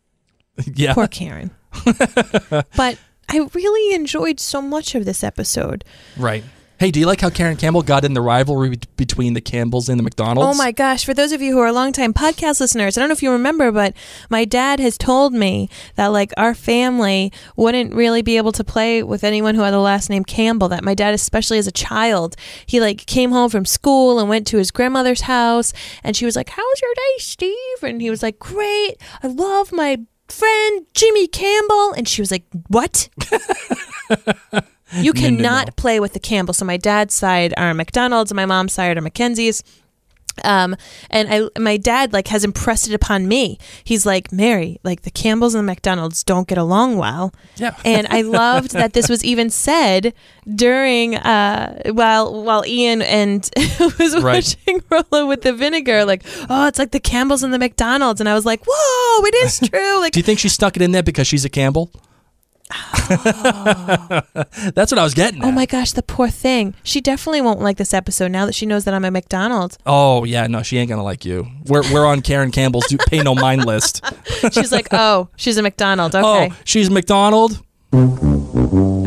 yeah. Poor Karen. but I really enjoyed so much of this episode. Right. Hey, do you like how Karen Campbell got in the rivalry between the Campbells and the McDonald's? Oh my gosh, for those of you who are longtime podcast listeners, I don't know if you remember, but my dad has told me that like our family wouldn't really be able to play with anyone who had the last name Campbell. That my dad, especially as a child, he like came home from school and went to his grandmother's house and she was like, How's your day, Steve? And he was like, Great. I love my friend Jimmy Campbell. And she was like, What? You No, no, cannot no. play with the Campbell. So my dad's side are McDonald's, and my mom's side are Mackenzie's. Um, and I, my dad like has impressed it upon me. He's like, Mary, like the Campbells and the McDonald's don't get along well. Yeah. And I loved that this was even said during uh while while Ian and was Right. watching Rollo with the vinegar, like, oh, it's like the Campbells and the McDonald's, and I was like, whoa, it is true. Like Do you think she stuck it in there because she's a Campbell? That's what I was getting. Oh my gosh, the poor thing. She definitely won't like this episode now that she knows that I'm a McDonald's. Oh yeah, no, she ain't gonna like you. We're we're on Karen Campbell's do pay no mind list. She's like, oh, she's a McDonald. Okay. Oh, she's McDonald. A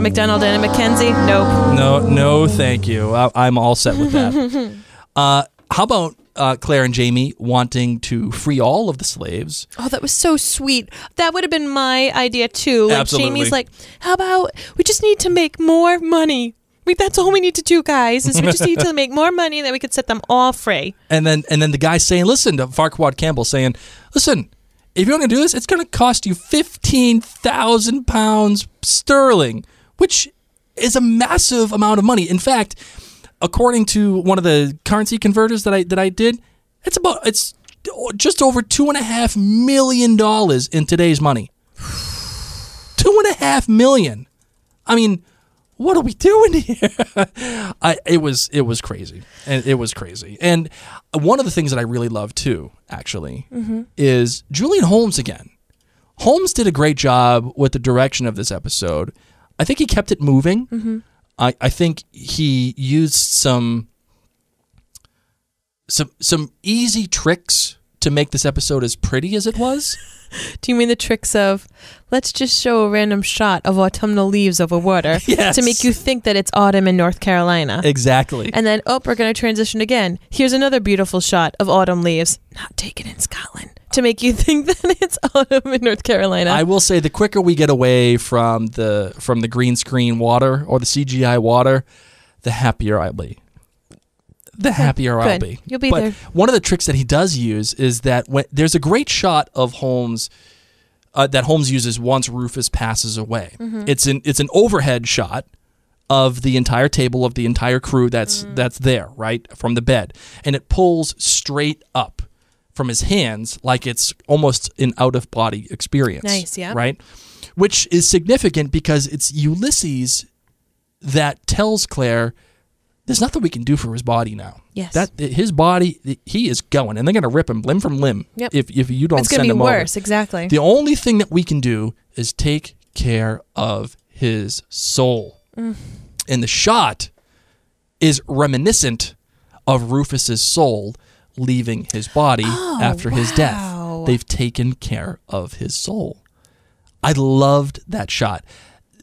McDonald and a Mackenzie? Nope. No, no, thank you. I, I'm all set with that. uh, how about uh, Claire and Jamie wanting to free all of the slaves? Oh, that was so sweet. That would have been my idea too. Like Absolutely. Jamie's like, how about we just need to make more money? We, that's all we need to do, guys. Is we just need to make more money, and then we could set them all free. And then and then the guy saying, listen to Farquard Campbell saying, listen, if you're going to do this, it's going to cost you fifteen thousand pounds sterling, which is a massive amount of money. In fact, according to one of the currency converters that I that I did, it's about it's just over two and a half million dollars in today's money. Two and a half million. I mean, what are we doing here? I, it was it was crazy, and it was crazy. And one of the things that I really love too, actually, mm-hmm. is Julian Holmes again. Holmes did a great job with the direction of this episode. I think he kept it moving. Mm-hmm. I, I think he used some some some easy tricks to make this episode as pretty as it was. Do you mean the tricks of let's just show a random shot of autumnal leaves over water Yes. to make you think that it's autumn in North Carolina? exactly. And then, oh, we're going to transition again. Here's another beautiful shot of autumn leaves, not taken in Scotland, to make you think that it's autumn in North Carolina. I will say the quicker we get away from the from the green screen water or the CGI water, the happier I'll be. The happier I'll be. You'll be but there. one of the tricks that he does use is that when there's a great shot of Holmes uh, that Holmes uses once Rufus passes away. Mm-hmm. It's an it's an overhead shot of the entire table of the entire crew that's Mm. that's there right from the bed, and it pulls straight up from his hands like it's almost an out of body experience. Nice, yeah. Right, which is significant because it's Ulysses that tells Claire. There's nothing we can do for his body now. Yes. That his body, he is going, and they're gonna rip him limb from limb. Yep. If if you don't it's gonna be him over. worse, exactly. The only thing that we can do is take care of his soul. Mm. And the shot is reminiscent of Rufus's soul leaving his body after his Oh, death. They've taken care of his soul. I loved that shot.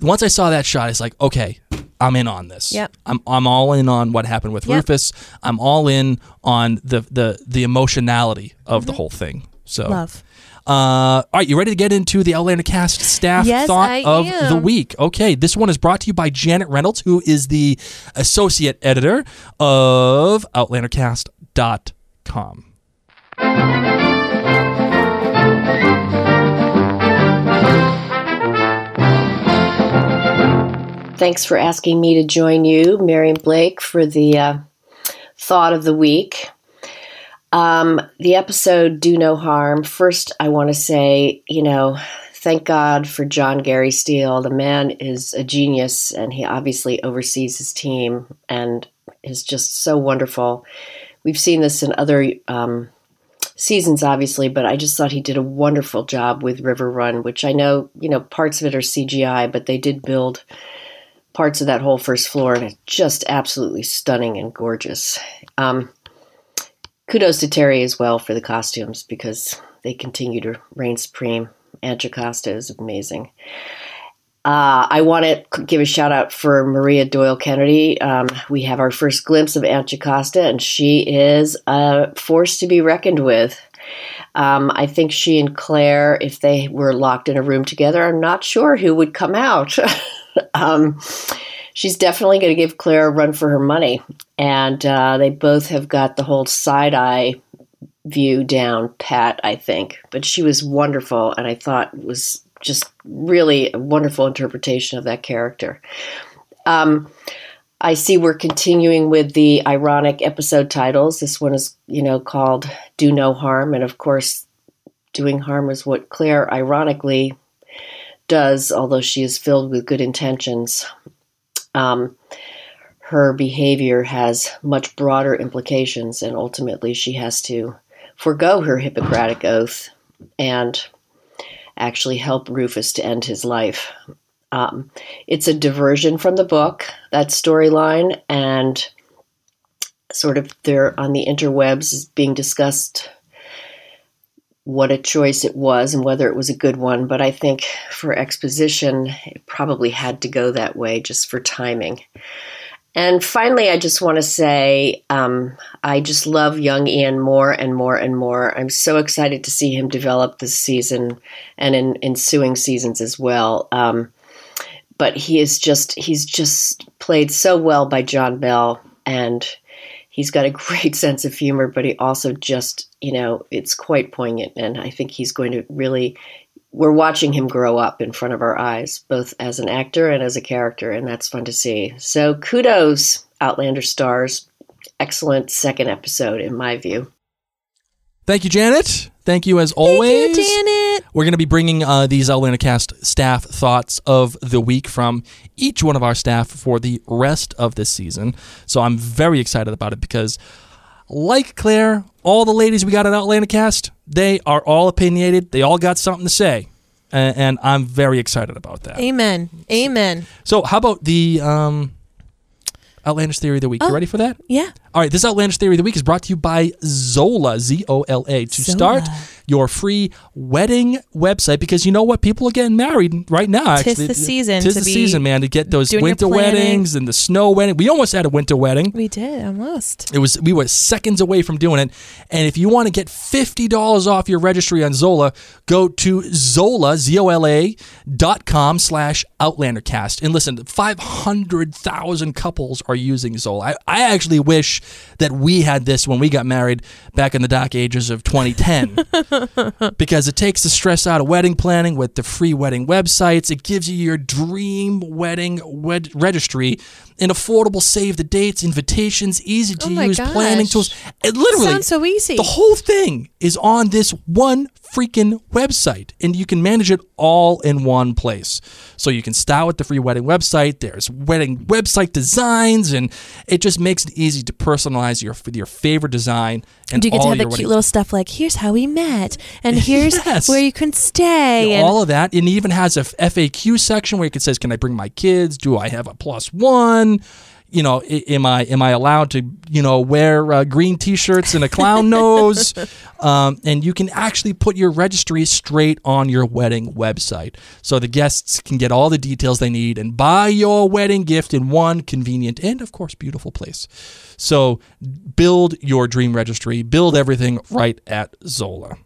Once I saw that shot, it's like, okay, I'm in on this. Yep. I'm I'm all in on what happened with Yep. Rufus. I'm all in on the the the emotionality of the whole thing. So Mm-hmm. Love. uh, all right, you ready to get into the Outlander cast staff Yes, thought I of am. the week? Okay, this one is brought to you by Janet Reynolds, who is the associate editor of OutlanderCast.com. Thanks for asking me to join you, Miriam Blake, for the uh, thought of the week. Um, the episode Do No Harm. First, I want to say, you know, thank God for Jon Gary Steele. The man is a genius, and he obviously oversees his team and is just so wonderful. We've seen this in other um, seasons, obviously, but I just thought he did a wonderful job with River Run, which I know, you know, parts of it are CGI, but they did build parts of that whole first floor, and it's just absolutely stunning and gorgeous. Um, kudos to Terry as well for the costumes because they continue to reign supreme. Aunt Jocasta is amazing. Uh, I want to give a shout out for Maria Doyle Kennedy. Um, we have our first glimpse of Aunt Jocasta, and she is a force to be reckoned with. Um, I think she and Claire, if they were locked in a room together, I'm not sure who would come out. um, she's definitely going to give Claire a run for her money. And uh, they both have got the whole side eye view down pat, I think. But she was wonderful, and I thought was just really a wonderful interpretation of that character. Um, I see we're continuing with the ironic episode titles. This one is, you know, called Do No Harm. And of course, doing harm is what Claire ironically does, although she is filled with good intentions. Um, her behavior has much broader implications, and ultimately, she has to forego her Hippocratic oath and actually help Rufus to end his life. Um, it's a diversion from the book, that storyline, and sort of there on the interwebs is being discussed what a choice it was and whether it was a good one. But I think for exposition, it probably had to go that way just for timing. And finally, I just want to say um, I just love young Ian more and more and more. I'm so excited to see him develop this season and in ensuing seasons as well. Um, but he is just he's just played so well by John Bell and he's got a great sense of humor but he also just you know it's quite poignant and I think he's going to really we're watching him grow up in front of our eyes both as an actor and as a character and that's fun to see. So kudos Outlander stars. Excellent second episode in my view. Thank you, Janet. Thank you as always. Thank you, Janet. We're going to be bringing uh, these Outlander Cast staff thoughts of the week from each one of our staff for the rest of this season. So I'm very excited about it because, like Claire, all the ladies we got at Outlander Cast, they are all opinionated. They all got something to say. And, and I'm very excited about that. Amen. Amen. So, how about the um, Outlandish Theory of the Week? You Oh. ready for that? Yeah. All right, this Outlandish Theory of the Week is brought to you by Zola, Z O L A, to Zola. start your free wedding website because you know what? People are getting married right now. Tis the season Tis to the season, man, to get those winter weddings and the snow wedding. We almost had a winter wedding. We did almost. It was we were seconds away from doing it. And if you want to get fifty dollars off your registry on Zola, go to Zola Z O L A dot com slash Outlandercast. And listen, five hundred thousand couples are using Zola. I, I actually wish that we had this when we got married back in the dark ages of 2010 because it takes the stress out of wedding planning with the free wedding websites. It gives you your dream wedding wed- registry, an affordable save the dates, invitations, easy to Oh use planning tools. It literally Sounds so easy. The whole thing is on this one freaking website, and you can manage it all in one place. So you can start with the free wedding website. There's wedding website designs, and it just makes it easy to personalize your your favorite design. And Do you get to all have the cute little stuff like here's how we met and here's Yes. where you can stay and all of that. And it even has a FAQ section where it says, "Can I bring my kids? Do I have a plus one?" you know, am I am I allowed to you know wear uh, green T-shirts and a clown nose? Um, and you can actually put your registry straight on your wedding website, so the guests can get all the details they need and buy your wedding gift in one convenient and of course beautiful place. So build your dream registry, build everything right at Zola.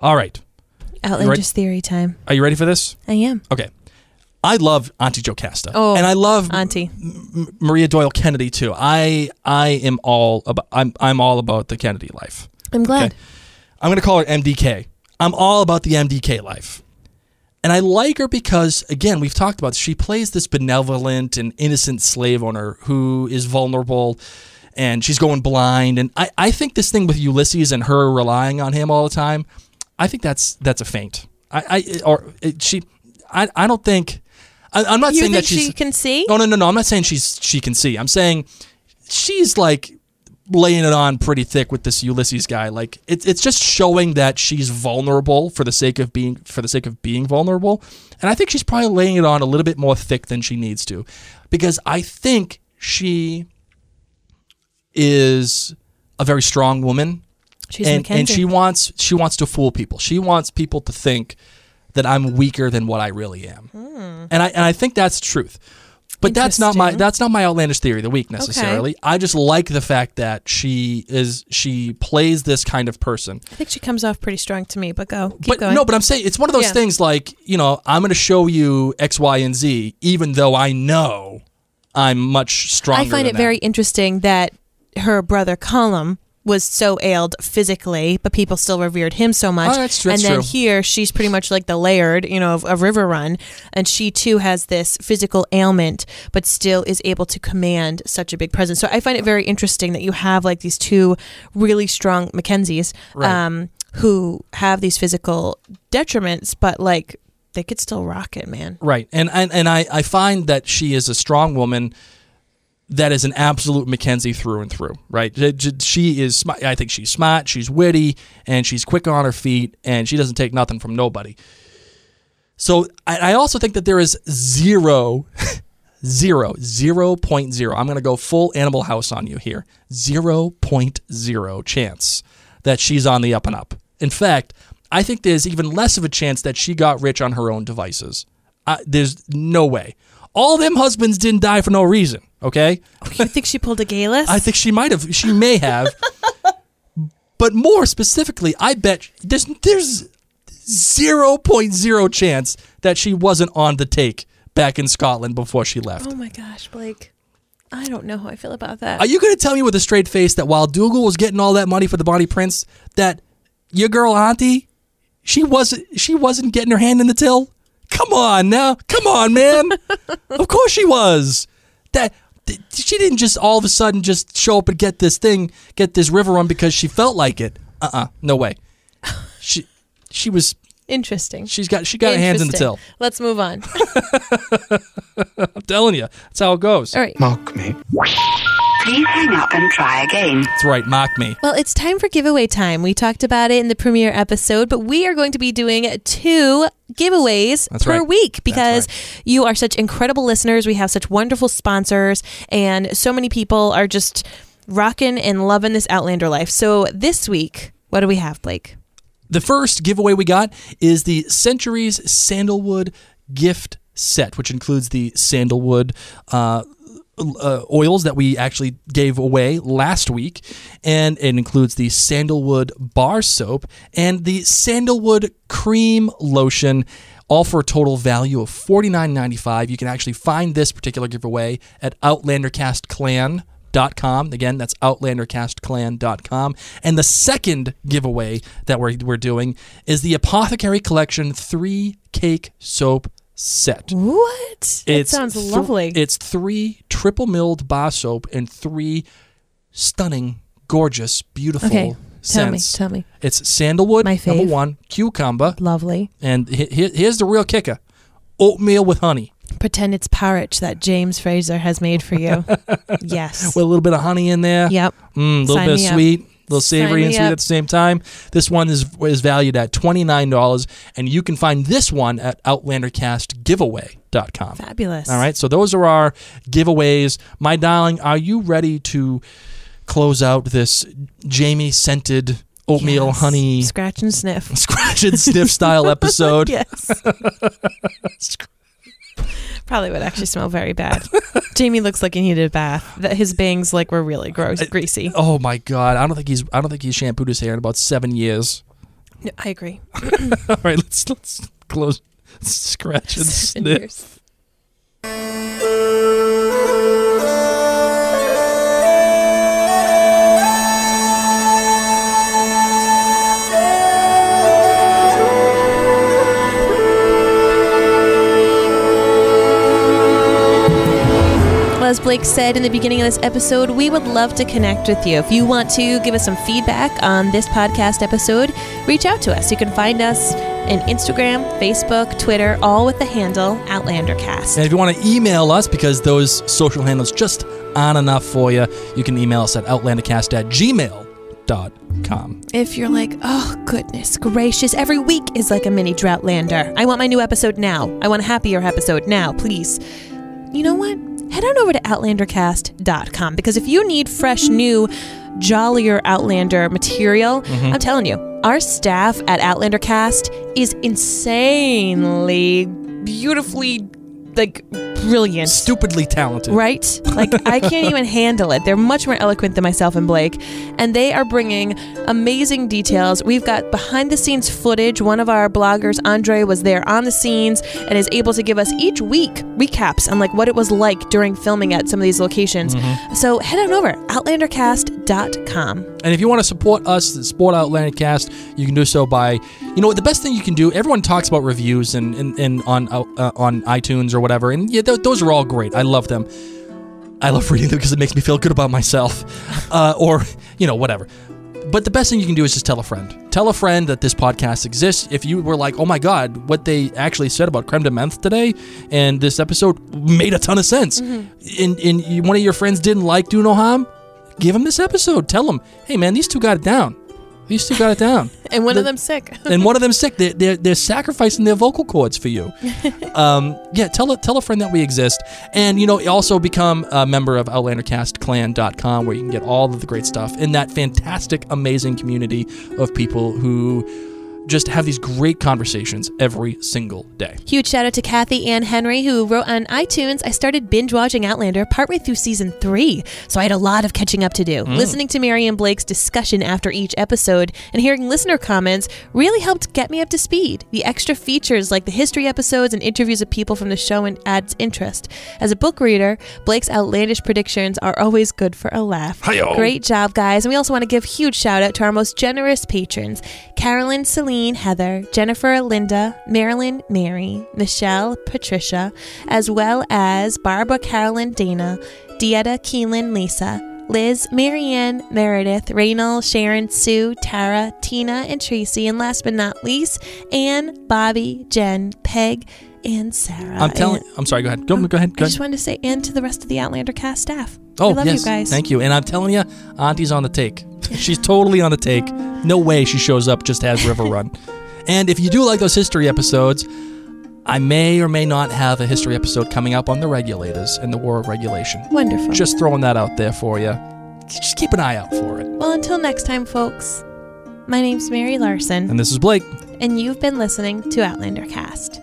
All right. Outlandish theory time. Are you ready for this? I am. Okay. I love Auntie Jocasta. Oh, and I love Auntie. Maria Doyle Kennedy too. I I am all about I'm I'm all about the Kennedy life. I'm glad. Okay. I'm going to call her MDK. I'm all about the MDK life. And I like her because, again, we've talked about this. She plays this benevolent and innocent slave owner who is vulnerable and she's going blind. And I, I think this thing with Ulysses and her relying on him all the time, I think that's that's a feint. I, I or it, she, I, I don't think. I, I'm not You saying that she's. she can see? No, no, no, no. I'm not saying she's she can see. I'm saying she's like laying it on pretty thick with this Ulysses guy. Like it's it's just showing that she's vulnerable for the sake of being for the sake of being vulnerable. And I think she's probably laying it on a little bit more thick than she needs to. Because I think she is a very strong woman She's and, Mackenzie. and she wants she wants to fool people. She wants people to think that I'm weaker than what I really am. Hmm. And I and I think that's truth. But that's not my. That's not my outlandish theory of the week necessarily. I just like the fact that she is she plays this kind of person. I think she comes off pretty strong to me, but go. Keep but going. no, but I'm saying it's one of those Yeah. things like, you know, I'm going to show you X, Y, and Z even though I know I'm much stronger I find it very interesting that her brother Colum was so ailed physically, but people still revered him so much. Oh, that's true- and then true. here, she's pretty much like the laird, you know, of, of River Run, and she too has this physical ailment, but still is able to command such a big presence. So I find it very interesting that you have like these two really strong Mackenzies, Right. um, who have these physical detriments, but like they could still rock it, man. Right. And and, and I, I find that she is a strong woman that is an absolute Mackenzie through and through, right? She is. I think she's smart, she's witty, and she's quick on her feet, and she doesn't take nothing from nobody. So I, I also think that there is zero, zero, zero point zero. I'm going to go full Animal House on you here. Zero point zero chance that she's on the up and up. In fact, I think there's even less of a chance that she got rich on her own devices. Uh, there's no way. All them husbands didn't die for no reason. Okay. Oh, you think she pulled a Geillis? I think she might have. She may have. but more specifically, I bet there's there's zero point zero chance that she wasn't on the take back in Scotland before she left. Oh my gosh, Blake. I don't know how I feel about that. Are you going to tell me with a straight face that while Dougal was getting all that money for the Bonnie Prince, that your girl Auntie, she wasn't she wasn't getting her hand in the till? Come on now, come on, man. of course she was. That th- she didn't just all of a sudden just show up and get this thing, get this river run because she felt like it. Uh uh no way. She she was Interesting. she's got she got her hands in the till. Let's move on. I'm telling you, that's how it goes. All right. Mock me. Please hang up and try again. That's right. Mock me. Well, it's time for giveaway time. We talked about it in the premiere episode, but we are going to be doing two giveaways That's per right. week because you are such incredible listeners. We have such wonderful sponsors, and so many people are just rocking and loving this Outlander life. So this week, what do we have, Blake? The first giveaway we got is the Centuries Sandalwood gift set, which includes the sandalwood uh, uh, oils that we actually gave away last week, and it includes the sandalwood bar soap and the sandalwood cream lotion. All for a total value of $49.95. You can actually find this particular giveaway at OutlanderCastClan.com. Again, that's OutlanderCastClan.com. And the second giveaway that we're, we're doing is the Apothecary Collection three cake soap set. What? It sounds th- lovely. It's three triple milled bar soap and three stunning, gorgeous, beautiful okay. Tell me. Tell me. It's sandalwood, My number one, cucumber, Lovely. and he- he- here's the real kicker oatmeal with honey. Pretend it's porridge that James Fraser has made for you. yes. With a little bit of honey in there. yep. Mm, a little Sign bit of me up. sweet. little savory and sweet up. at the same time. This one is is valued at twenty nine dollars, and you can find this one at OutlanderCastGiveaway.com. Fabulous. All right, so those are our giveaways. My darling, are you ready to close out this Jamie scented oatmeal Yes. honey Scratch and sniff. scratch and sniff style episode? yes. Probably would actually smell very bad. Jamie looks like he needed a bath. That his bangs like were really gross, greasy. Oh my god, I don't think he's I don't think he's shampooed his hair in about seven years. No, I agree. All right, let's let's close scratch and Seven sniff. years. Blake said in the beginning of this episode, we would love to connect with you. If you want to give us some feedback on this podcast episode, reach out to us. You can find us in Instagram, Facebook, Twitter, all with the handle OutlanderCast. And if you want to email us, because those social handles just aren't enough for you, you can email us at outlandercast at gmail.com. If you're like, oh, goodness gracious, every week is like a mini Droughtlander. I want my new episode now. I want a happier episode now, please. You know what? Head on over to OutlanderCast.com because if you need fresh, new, jollier Outlander material, mm-hmm. I'm telling you, our staff at OutlanderCast is insanely, beautifully, like, brilliant. Stupidly talented. Right? Like, I can't even handle it. They're much more eloquent than myself and Blake. And they are bringing amazing details. We've got behind the scenes footage. One of our bloggers, Andre, was there on the scenes and is able to give us each week recaps on like what it was like during filming at some of these locations. Mm-hmm. So head on over, outlandercast.com. And if you want to support us, support Outlander Cast, you can do so by, you know, the best thing you can do. Everyone talks about reviews and and, and on uh, on iTunes or whatever, and yeah, th- those are all great. I love them. I love reading them because it makes me feel good about myself, uh, or you know, whatever. But the best thing you can do is just tell a friend. Tell a friend that this podcast exists. If you were like, "Oh my God, what they actually said about creme de menthe today," and this episode made a ton of sense, and and you, one of your friends didn't like Do No Harm, give them this episode. Tell them, hey man, these two got it down. These two got it down. And one The- of them sick. and one of them sick. They're, they're, they're sacrificing their vocal cords for you. Um, yeah, tell a, tell a friend that we exist. And, you know, also become a member of OutlanderCastClan.com where you can get all of the great stuff in that fantastic, amazing community of people who just have these great conversations every single day. Huge shout out to Kathy Ann Henry, who wrote on iTunes I started binge watching Outlander partway through season three, so I had a lot of catching up to do. Mm. Listening to Mary and Blake's discussion after each episode and hearing listener comments really helped get me up to speed. The extra features like the history episodes and interviews of people from the show and adds interest. As a book reader, Blake's outlandish predictions are always good for a laugh. Hi-yo. Great job, guys. And we also want to give huge shout out to our most generous patrons Carolyn, Celine, Heather, Jennifer, Linda, Marilyn, Mary, Michelle, Patricia, as well as Barbara, Carolyn, Dana, Dieta, Keelan, Lisa. Liz, Marianne, Meredith, Raynal, Sharon, Sue, Tara, Tina, and Tracy, and last but not least, Anne, Bobby, Jen, Peg, and Sarah. I'm telling And- I'm sorry, go ahead. Go, go ahead. Go I just ahead. wanted to say, and to the rest of the Outlander cast staff. Oh, we love yes. you guys. Thank you. And I'm telling you, Auntie's on the take. She's totally on the take. No way she shows up just as River Run. And if you do like those history episodes, I may or may not have a history episode coming up on the regulators and the war of regulation. Wonderful. Just throwing that out there for you. Just keep an eye out for it. well, until next time, folks. My name's Mary Larson, And this is Blake. and you've been listening to Outlander Cast.